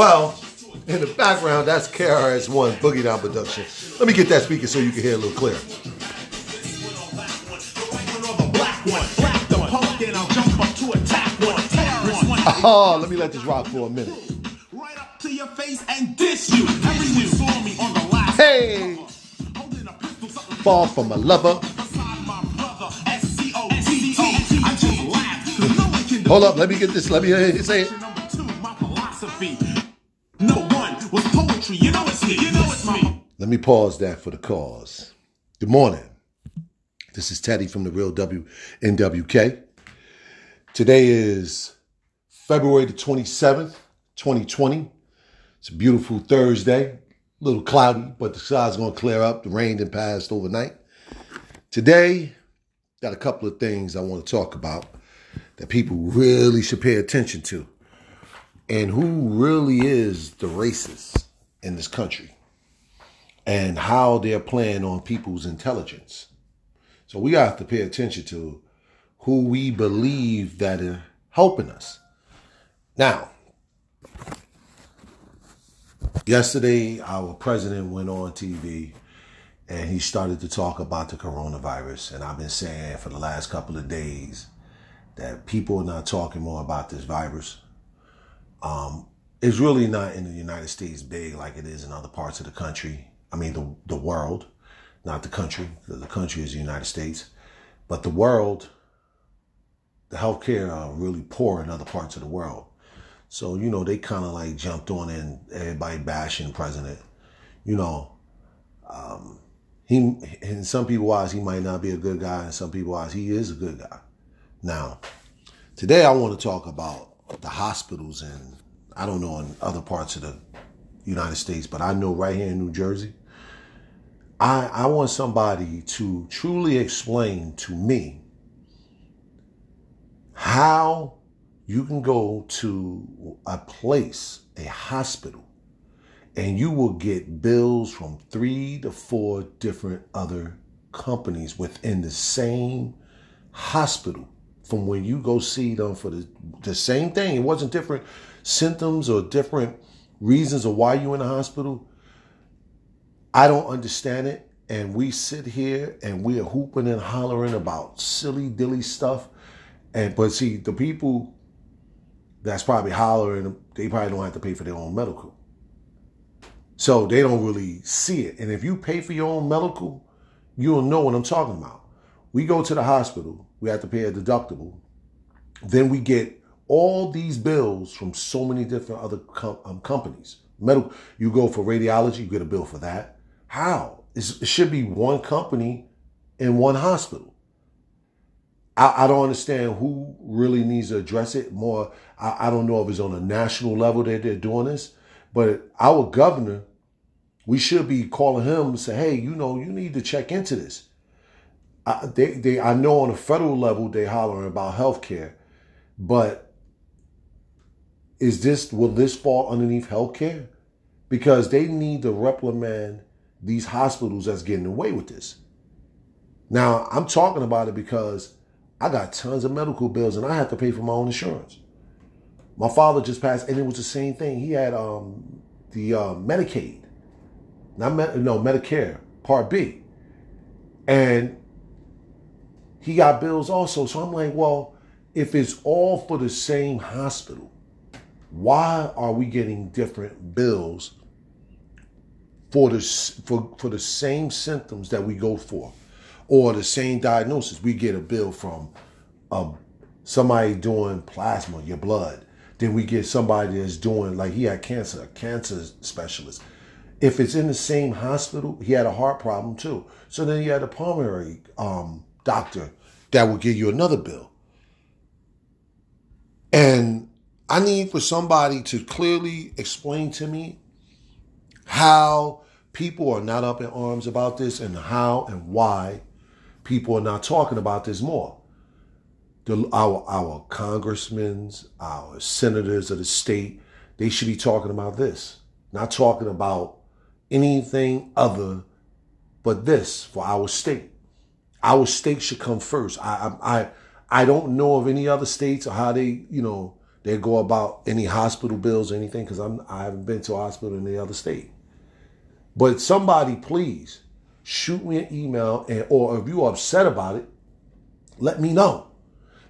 Well, in the background, that's KRS-One Boogie Down Production. Let me get that speaker so you can hear a little clearer. Oh, let me let this rock for a minute. Right up to your face and diss you. Everyone saw me on the last Hey, holding a pistol, fall from a lover. beside my brother. S-C-O-T-O. I just laugh. 'cause no one can Hold up, let me get this. Let me say it. Poetry. You know it's me. You know it's me. Let me pause that for the cause. Good morning. This is Teddy from the Real WNWK. Today is February the 27th, 2020. It's a beautiful Thursday. A little cloudy, but the sky's going to clear up. The rain did passed overnight. Today, got a couple of things I want to talk about that people really should pay attention to. And who really is the racist in this country and how they're playing on people's intelligence. So we have to pay attention to who we believe that are helping us. Now, yesterday our president went on TV and he started to talk about the coronavirus. And I've been saying for the last couple of days that people are not talking more about this virus. Um, it's really not in the United States big like it is in other parts of the country. I mean, the, the world, not the country, the country is the United States. But the world, the healthcare are really poor in other parts of the world. So, you know, they kind of like jumped on in, everybody bashing president. You know, um, he, in some people's eyes, he might not be a good guy. In some people's eyes, he is a good guy. Now, today I want to talk about the hospitals and I don't know in other parts of the United States, but I know right here in New Jersey, I, I want somebody to truly explain to me how you can go to a place, a hospital, and you will get bills from three to four different other companies within the same hospital from when you go see them for the, the same thing. It wasn't different symptoms or different reasons of why you're in the hospital. I don't understand it. And we sit here and we are hooping and hollering about silly dilly stuff. And but see, the people that's probably hollering, they probably don't have to pay for their own medical. So they don't really see it. And if you pay for your own medical, you'll know what I'm talking about. We go to the hospital, we have to pay a deductible. Then we get all these bills from so many different other com- um, companies. You go for radiology, you get a bill for that. How? It's, it should be one company in one hospital. I, I don't understand who really needs to address it more. I, I don't know if it's on a national level that they're doing this, but our governor, we should be calling him and say, hey, you know, you need to check into this. I, they, they, I know on a federal level they're hollering about health care, but is this will this fall underneath health care? Because they need to reprimand these hospitals that's getting away with this. Now I'm talking about it because I got tons of medical bills and I have to pay for my own insurance. My father just passed, and it was the same thing. He had um, the uh, Medicaid, not Med- no Medicare Part B, and he got bills also. So I'm like, well, if it's all for the same hospital, why are we getting different bills for the for for the same symptoms that we go for, or the same diagnosis? We get a bill from um, somebody doing plasma, your blood. Then we get somebody that's doing like he had cancer, a cancer specialist. If it's in the same hospital, he had a heart problem too. So then you had a pulmonary um, doctor that would give you another bill. And I need for somebody to clearly explain to me how people are not up in arms about this and how and why people are not talking about this more. The, our our congressmen, our senators of the state, they should be talking about this, not talking about anything other but this for our state. Our state should come first. I I I, I don't know of any other states or how they you know they go about any hospital bills or anything because I'm I haven't been to a hospital in the other state. But somebody please shoot me an email and or if you're upset about it, let me know.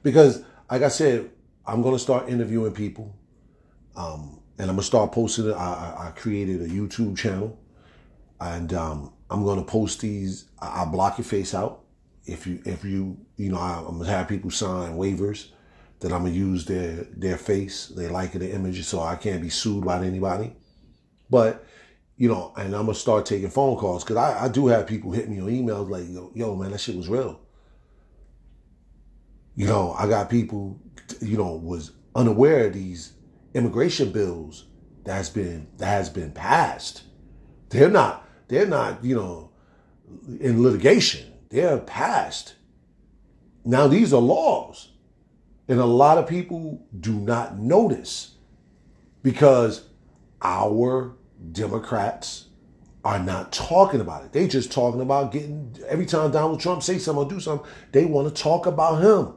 Because like I said, I'm gonna start interviewing people. Um, and I'm gonna start posting it. I, I created a YouTube channel, and um, I'm gonna post these. I, I block your face out if you if you you know I, am gonna have people sign waivers that I'm gonna use their their face. They like the image, so I can't be sued by anybody. But you know, and I'm gonna start taking phone calls because I, I do have people hit me on emails like, yo, yo, man, that shit was real. You know, I got people, you know, was unaware of these immigration bills that has been that has been passed. They're not, they're not, you know, in litigation. They're passed. Now these are laws. And a lot of people do not notice because our Democrats are not talking about it. They just talking about getting every time Donald Trump say something or do something, they want to talk about him.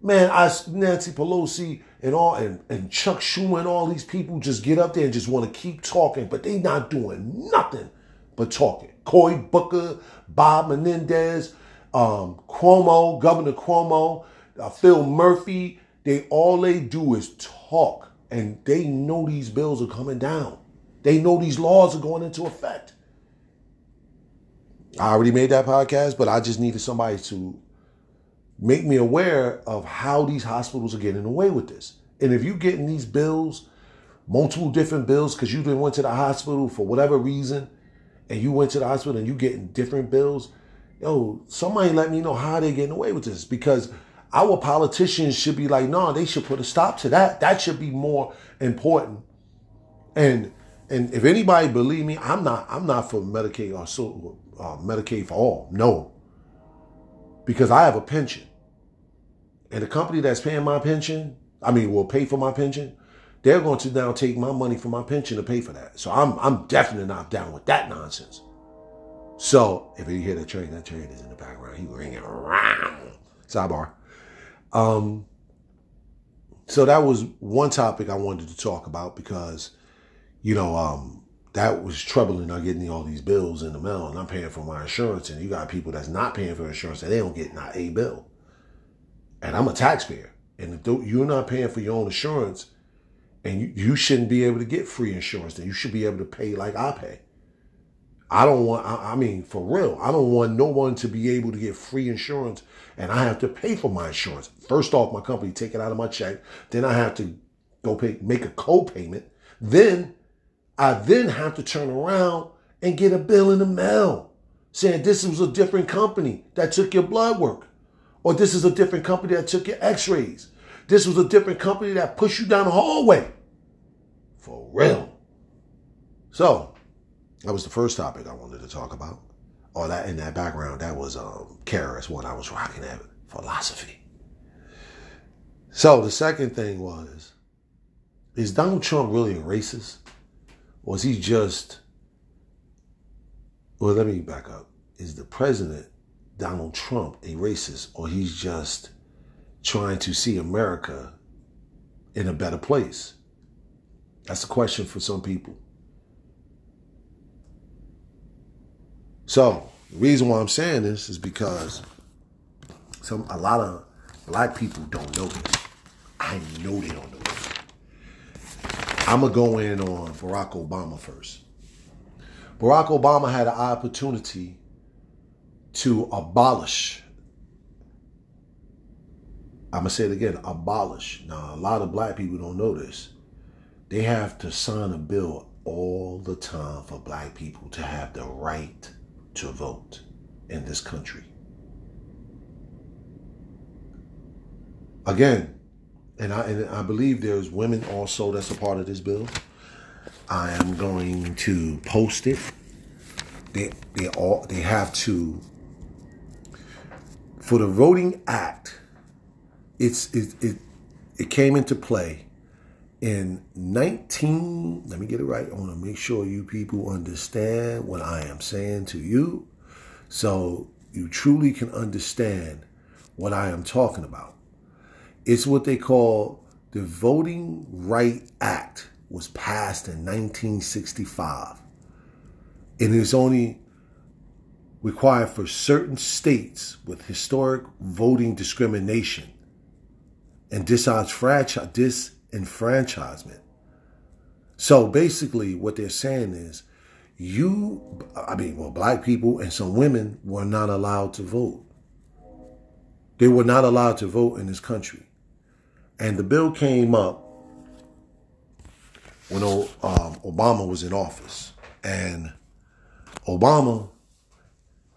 Man, I Nancy Pelosi and all and, and Chuck Schumer and all these people just get up there and just want to keep talking, but they not doing nothing but talking. Cory Booker, Bob Menendez, um, Cuomo, Governor Cuomo, Phil Murphy, they all they do is talk, and they know these bills are coming down. They know these laws are going into effect. I already made that podcast, but I just needed somebody to make me aware of how these hospitals are getting away with this. And if you're getting these bills, multiple different bills, because you didn't went to the hospital for whatever reason, and you went to the hospital and you're getting different bills, yo, somebody let me know how they're getting away with this. Because our politicians should be like, no, they should put a stop to that. That should be more important. And and if anybody believe me, I'm not. I'm not for Medicaid or so uh, Medicaid for all. No, because I have a pension, and the company that's paying my pension, I mean, will pay for my pension. They're going to now take my money from my pension to pay for that. So I'm I'm definitely not down with that nonsense. So if you hear the train, that train is in the background. He ringing around. Sidebar. Um. So that was one topic I wanted to talk about because you know, um, that was troubling. I'm getting all these bills in the mail and I'm paying for my insurance. And you got people that's not paying for insurance and they don't get not a bill. And I'm a taxpayer. And if you're not paying for your own insurance and you, you shouldn't be able to get free insurance, then you should be able to pay like I pay. I don't want, I, I mean, for real, I don't want no one to be able to get free insurance and I have to pay for my insurance. First off, my company take it out of my check. Then I have to go pay, make a co-payment. Then I then have to turn around and get a bill in the mail saying this was a different company that took your blood work. Or this is a different company that took your x-rays. This was a different company that pushed you down the hallway. For real. So, that was the first topic I wanted to talk about. Or that in that background, that was um KRS One I was rocking at philosophy. So the second thing was, is Donald Trump really a racist? Or is he just, well, let me back up. Is the president, Donald Trump, a racist, or he's just trying to see America in a better place? That's a question for some people. So, the reason why I'm saying this is because some a lot of black people don't know this. I know they don't know this. I'm going to go in on Barack Obama first. Barack Obama had an opportunity to abolish. I'm to say it again abolish. Now, a lot of black people don't know this. They have to sign a bill all the time for black people to have the right to vote in this country. Again, and I and I believe there's women also that's a part of this bill. I am going to post it. They they all they have to for the voting act. It's it it it came into play in 19 let me get it right i want to make sure you people understand what i am saying to you so you truly can understand what i am talking about it's what they call The Voting Right Act was passed in 1965. And it's only required for certain states with historic voting discrimination and disenfranchisement. So basically, what they're saying is you, I mean, well, black people and some women were not allowed to vote. They were not allowed to vote in this country. And the bill came up when um, Obama was in office. And Obama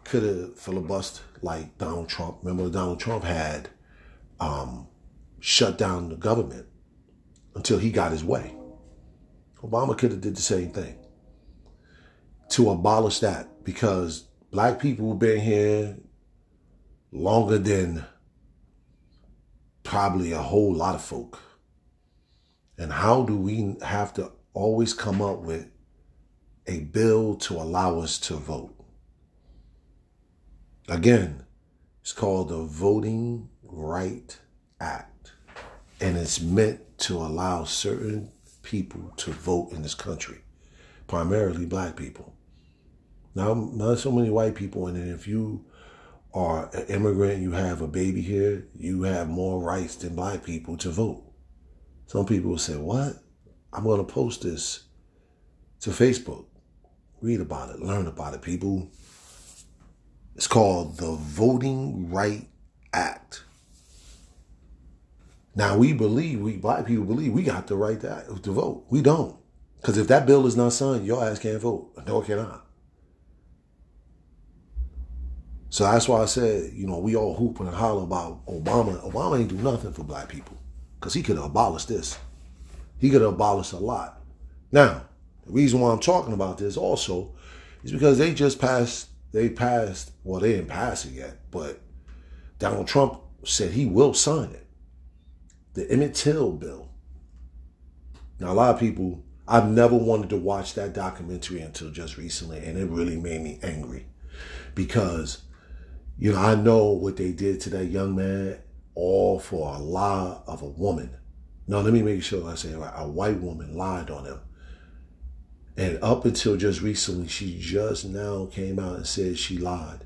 could have filibustered like Donald Trump. Remember, Donald Trump had um, shut down the government until he got his way. Obama could have did the same thing to abolish that because black people have been here longer than probably a whole lot of folk. And how do we have to always come up with a bill to allow us to vote? Again, it's called the Voting Right Act. And it's meant to allow certain people to vote in this country, primarily black people. Now, not so many white people, and if you are an immigrant, you have a baby here, you have more rights than black people to vote. Some people will say, What? I'm going to post this to Facebook. Read about it, learn about it, people. It's called the Voting Right Act. Now we believe, we black people believe we got the right to, to vote. We don't. Because if that bill is not signed, your ass can't vote. Nor can I. So that's why I said, you know, we all hoop and holler about Obama. Obama ain't do nothing for black people because he could have abolished this. He could have abolished a lot. Now, the reason why I'm talking about this also is because they just passed, they passed, well, they didn't pass it yet, but Donald Trump said he will sign it. The Emmett Till bill. Now, a lot of people, I've never wanted to watch that documentary until just recently, and it really made me angry because you know, I know what they did to that young man, all for a lie of a woman. Now, let me make sure I say. A white woman lied on him. And up until just recently, she just now came out and said she lied.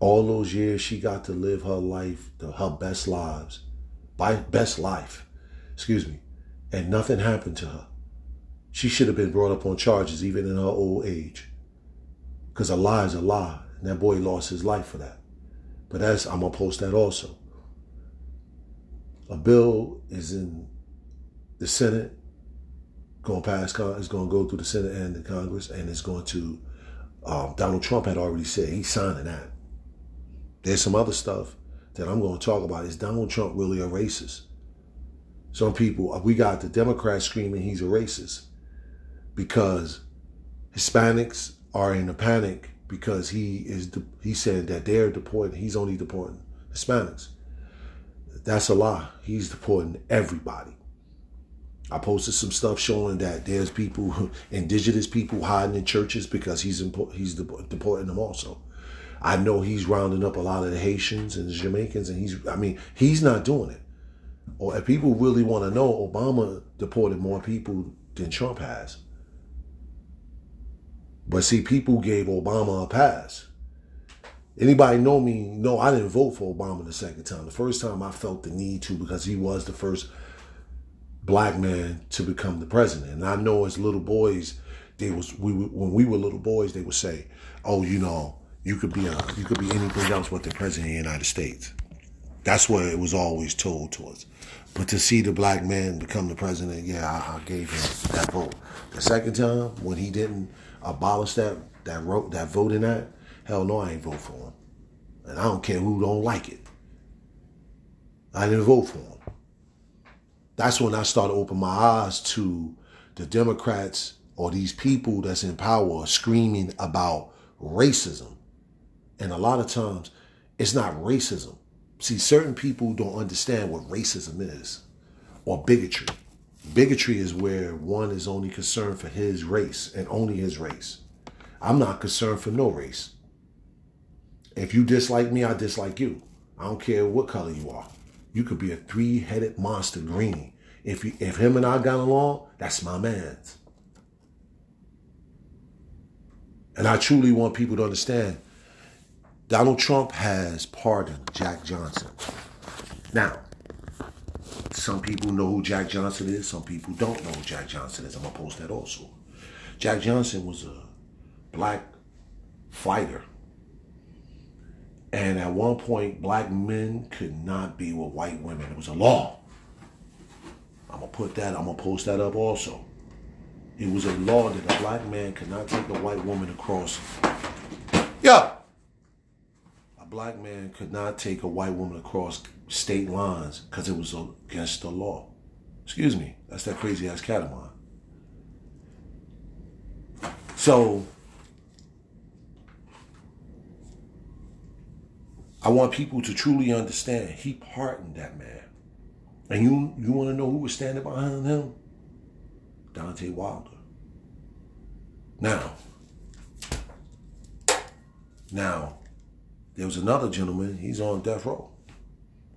All those years she got to live her life, her best lives, best life, excuse me, and nothing happened to her. She should have been brought up on charges even in her old age. Because a lie is a lie, and that boy lost his life for that. But that's I'm gonna post that also. A bill is in the Senate, going past it's going to go through the Senate and the Congress, and it's going to. Um, Donald Trump had already said he's signing that. There's some other stuff that I'm going to talk about. Is Donald Trump really a racist? Some people, uh, we got the Democrats screaming he's a racist because Hispanics are in a panic because he is he said that they're deporting. He's only deporting Hispanics. That's a lie. He's deporting everybody. I posted some stuff showing that there's people, indigenous people, hiding in churches because he's he's deporting them also. I know he's rounding up a lot of the Haitians and the Jamaicans, and he's I mean he's not doing it. Or if people really want to know, Obama deported more people than Trump has. But see, people gave Obama a pass. Anybody know me? No, I didn't vote for Obama the second time. The first time I felt the need to because he was the first black man to become the president. And I know as little boys, they was we when we were little boys, they would say, "Oh, you know, you could be a you could be anything else but the president of the United States." That's what it was always told to us. But to see the black man become the president, yeah, I, I gave him that vote. The second time when he didn't abolish that that wrote that voting act, hell no, I ain't vote for him. And I don't care who don't like it. I didn't vote for him. That's when I started opening my eyes to the Democrats or these people that's in power screaming about racism. And a lot of times it's not racism. See, certain people don't understand what racism is or bigotry. Bigotry is where one is only concerned for his race and only his race. I'm not concerned for no race. If you dislike me, I dislike you. I don't care what color you are. You could be a three headed monster greenie. If you, if him and I got along, that's my man's. And I truly want people to understand Donald Trump has pardoned Jack Johnson. Now, some people know who Jack Johnson is, some people don't know who Jack Johnson is. I'm going to post that also. Jack Johnson was a black fighter. And at one point, black men could not be with white women. It was a law. I'm going to put that, I'm going to post that up also. It was a law that a black man could not take a white woman across. Yeah. Black man could not take a white woman across state lines because it was against the law. Excuse me. That's that crazy ass cat. So I want people to truly understand he pardoned that man. And you you want to know who was standing behind him? Deontay Wilder. Now, now, there was another gentleman, he's on death row.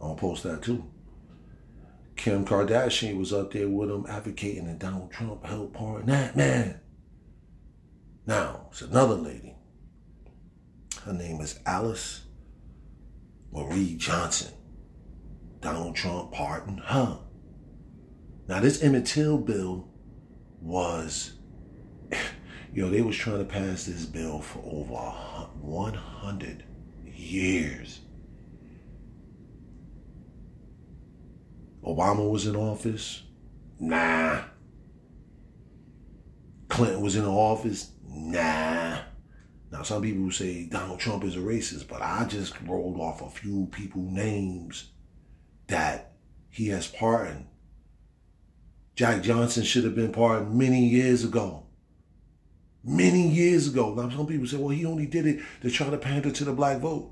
I'll post that too. Kim Kardashian was up there with him advocating and Donald Trump helped pardon that man. Now, it's another lady. Her name is Alice Marie Johnson. Donald Trump pardoned her. Now, this Emmett Till bill was, you know, they was trying to pass this bill for over 100 years. Obama was in office? Nah. Clinton was in office? Nah. Now, some people say Donald Trump is a racist, but I just rolled off a few people names that he has pardoned. Jack Johnson should have been pardoned many years ago. Many years ago. Now, some people say, well, he only did it to try to pander to the black vote.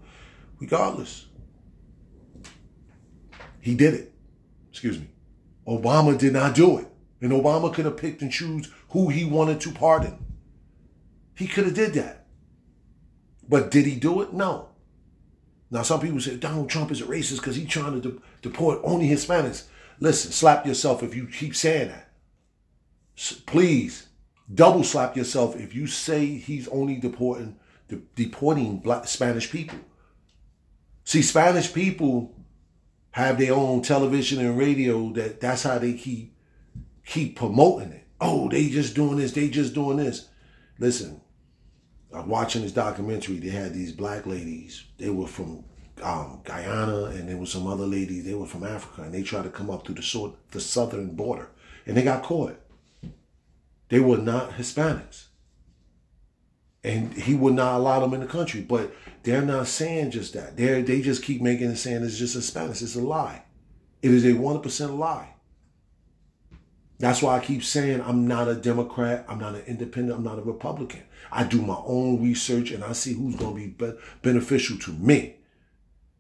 Regardless, he did it. Excuse me. Obama did not do it. And Obama could have picked and choose who he wanted to pardon. He could have did that. But did he do it? No. Now, some people say Donald Trump is a racist because he's trying to de- deport only Hispanics. Listen, slap yourself if you keep saying that. S- please, double slap yourself if you say he's only deporting de- deporting black Spanish people. See, Spanish people have their own television and radio. That that's how they keep keep promoting it. Oh, they just doing this. They just doing this. Listen, I'm watching this documentary. They had these black ladies. They were from um, Guyana, and there was some other ladies. They were from Africa, and they tried to come up through the sort the southern border, and they got caught. They were not Hispanics, and he would not allow them in the country. But they're not saying just that. They they just keep making it saying it's just Hispanics. It's a lie. It is a one percent lie. That's why I keep saying I'm not a Democrat, I'm not an independent, I'm not a Republican. I do my own research and I see who's going to be, be beneficial to me.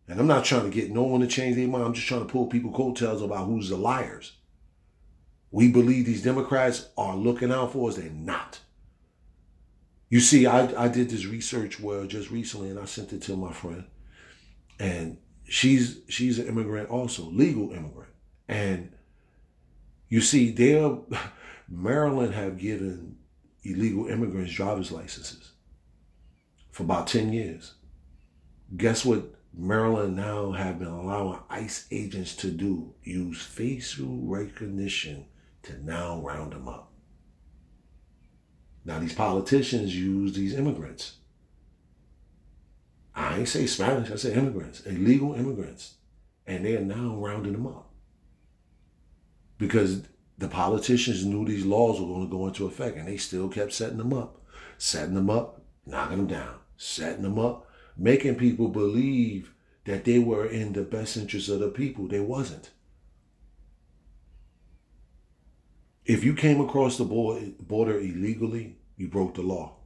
And I'm not trying to get no one to change their mind. I'm just trying to pull people coattails about who's the liars. We believe these Democrats are looking out for us. They're not. You see, I, I did this research where just recently, and I sent it to my friend, and she's she's an immigrant also, legal immigrant, and you see, there, Maryland have given illegal immigrants driver's licenses for about 10 years. Guess what Maryland now have been allowing ICE agents to do? Use facial recognition to now round them up. Now these politicians use these immigrants. I ain't say Spanish, I say immigrants, illegal immigrants. And they are now rounding them up because the politicians knew these laws were going to go into effect and they still kept setting them up, setting them up, knocking them down, setting them up, making people believe that they were in the best interest of the people. They wasn't. If you came across the border illegally, you broke the law.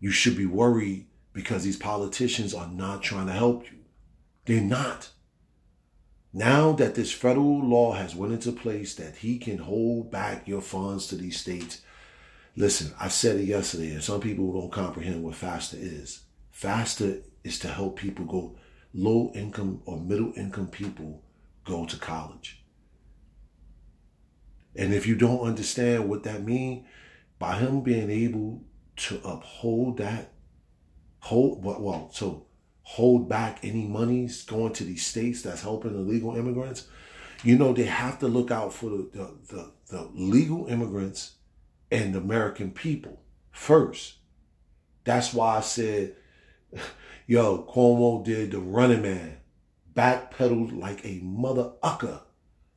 You should be worried because these politicians are not trying to help you. They're not. Now that this federal law has went into place that he can hold back your funds to these states, listen, I said it yesterday, and some people don't comprehend what FAFSA is. FAFSA is to help people go, low income or middle income people go to college. And if you don't understand what that means, by him being able to uphold that, hold well, so hold back any monies going to these states that's helping illegal immigrants, you know they have to look out for the the, the, the legal immigrants and the American people first. That's why I said, yo, Cuomo did the running man, backpedaled like a mother ucker.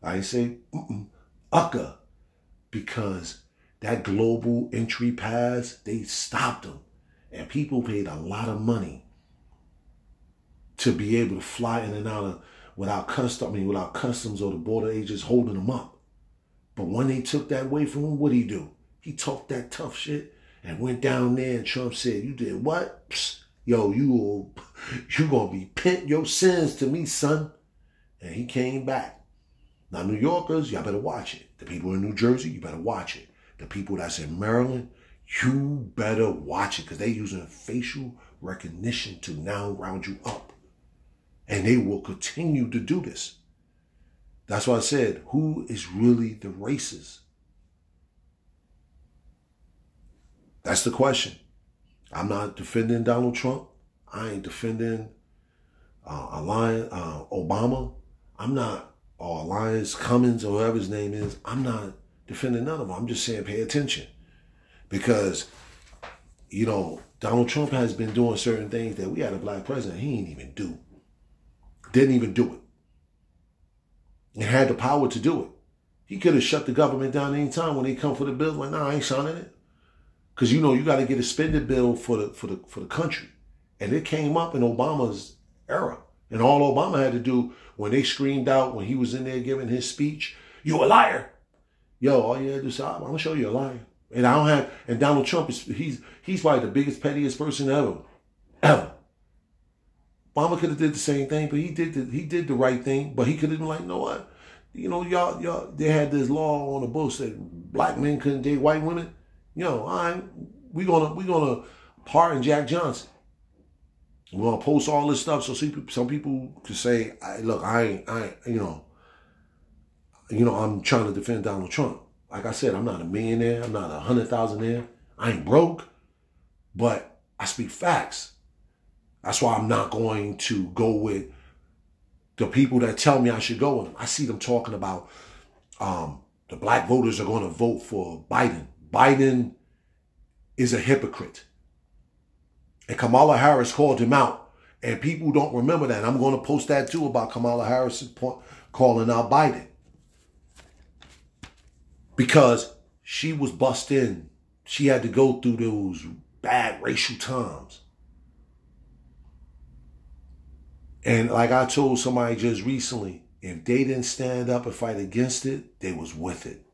I say ucker because that global entry pass, they stopped them. And people paid a lot of money to be able to fly in and out of without customs, I mean, without customs or the border agents holding them up. But when they took that away from him, what did he do? He talked that tough shit and went down there and Trump said, you did what? Psst, yo, you you gonna be pent your sins to me, son. And he came back. Now, New Yorkers, y'all better watch it. The people in New Jersey, you better watch it. The people that's in Maryland, you better watch it because they're using facial recognition to now round you up. And they will continue to do this. That's why I said, who is really the racist? That's the question. I'm not defending Donald Trump. I ain't defending uh, Alliance, uh, Obama. I'm not, or Alliance Cummings or whoever his name is. I'm not defending none of them. I'm just saying pay attention. Because, you know, Donald Trump has been doing certain things that we had a black president, he ain't even do. Didn't even do it. And had the power to do it. He could have shut the government down any time when they come for the bill. Like, nah, I ain't signing it. Cause you know you got to get a spending bill for the for the for the country. And it came up in Obama's era. And all Obama had to do when they screamed out when he was in there giving his speech, you a liar. Yo, all you had to do I'm gonna show you a liar. And I don't have and Donald Trump is he's he's probably the biggest, pettiest person ever. Ever. Obama could have did the same thing, but he did the, he did the right thing, but he could have been like, you know what? You know, y'all, y'all, they had this law on the books that black men couldn't date white women. You know, I right, we gonna we gonna pardon Jack Johnson. Gonna post all this stuff so some people could say, "Look, I ain't, I you know, you know, I'm trying to defend Donald Trump." Like I said, I'm not a millionaire. I'm not a hundred thousandaire. I ain't broke, but I speak facts. That's why I'm not going to go with the people that tell me I should go with them. I see them talking about um, the black voters are going to vote for Biden. Biden is a hypocrite. And Kamala Harris called him out. And people don't remember that. I'm going to post that too about Kamala Harris calling out Biden. Because she was bussed in. She had to go through those bad racial times. And like I told somebody just recently, if they didn't stand up and fight against it, they was with it.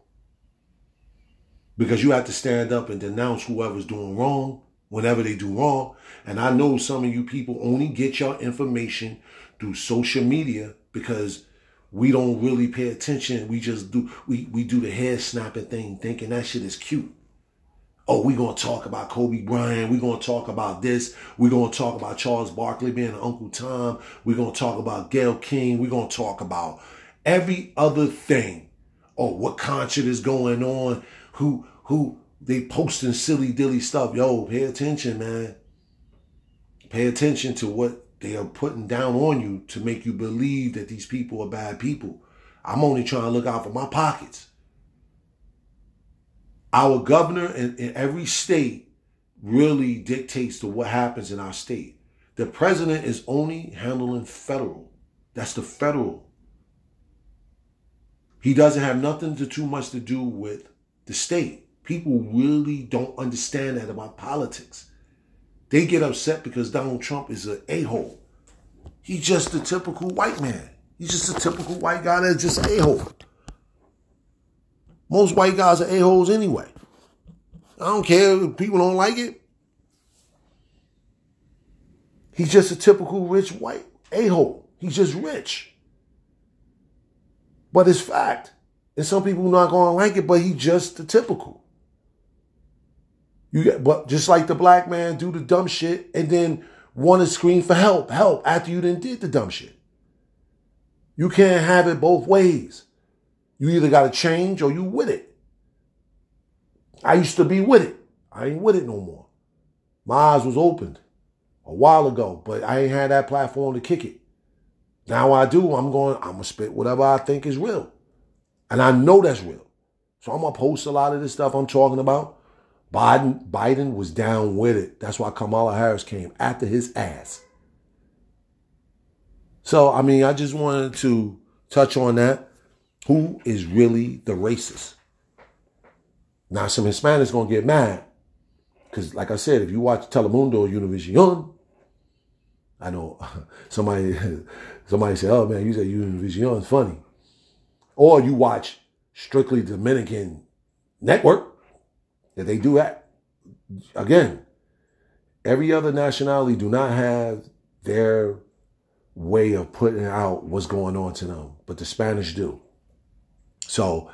Because you have to stand up and denounce whoever's doing wrong whenever they do wrong. And I know some of you people only get your information through social media because we don't really pay attention. We just do we, we do the head snapping thing thinking that shit is cute oh, we're going to talk about Kobe Bryant. We're going to talk about this. We're going to talk about Charles Barkley being Uncle Tom. We're going to talk about Gayle King. We're going to talk about every other thing. Oh, what concert is going on? Who, who, they posting silly dilly stuff. Yo, pay attention, man. Pay attention to what they are putting down on you to make you believe that these people are bad people. I'm only trying to look out for my pockets. Our governor in, in every state really dictates to what happens in our state. The president is only handling federal. That's the federal. He doesn't have nothing to too much to do with the state. People really don't understand that about politics. They get upset because Donald Trump is an a-hole. He's just a typical white man. He's just a typical white guy that's just a-hole. Most white guys are a-holes anyway. I don't care if people don't like it. He's just a typical rich white a-hole. He's just rich. But it's fact. And some people are not gonna like it, but he's just the typical. You get, but just like the black man do the dumb shit and then want to scream for help, help after you didn't did the dumb shit. You can't have it both ways. You either got to change or you with it. I used to be with it. I ain't with it no more. My eyes was opened a while ago, but I ain't had that platform to kick it. Now I do. I'm going, I'm to spit whatever I think is real. And I know that's real. So I'm to post a lot of this stuff I'm talking about. Biden, Biden was down with it. That's why Kamala Harris came after his ass. So, I mean, I just wanted to touch on that. Who is really the racist? Now, some Hispanics to get mad. Because, like I said, if you watch Telemundo or Univision, I know somebody somebody said, "Oh man, you said Univision is funny," or you watch strictly Dominican network that they do that again. Every other nationality do not have their way of putting out what's going on to them, but the Spanish do. So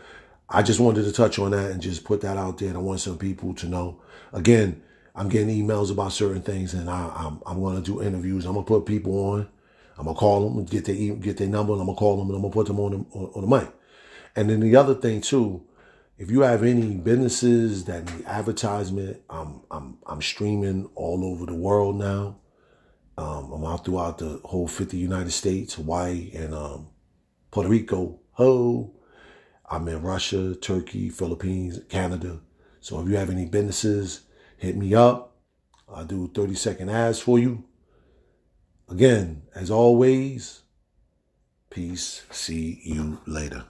I just wanted to touch on that and just put that out there. And I want some people to know. Again, I'm getting emails about certain things, and I, am I'm, I'm going to do interviews. I'm going to put people on. I'm to call them get their get their number, and I'm to call them and I'm to put them on the, on the mic. And then the other thing too, if you have any businesses that need advertisement, I'm I'm I'm streaming all over the world now. Um, I'm out throughout the whole 50 United States, Hawaii, and um, Puerto Rico. Ho! I'm in Russia, Turkey, Philippines, Canada. So if you have any businesses, hit me up. I'll do 30 second ads for you. Again, as always, peace. See you later.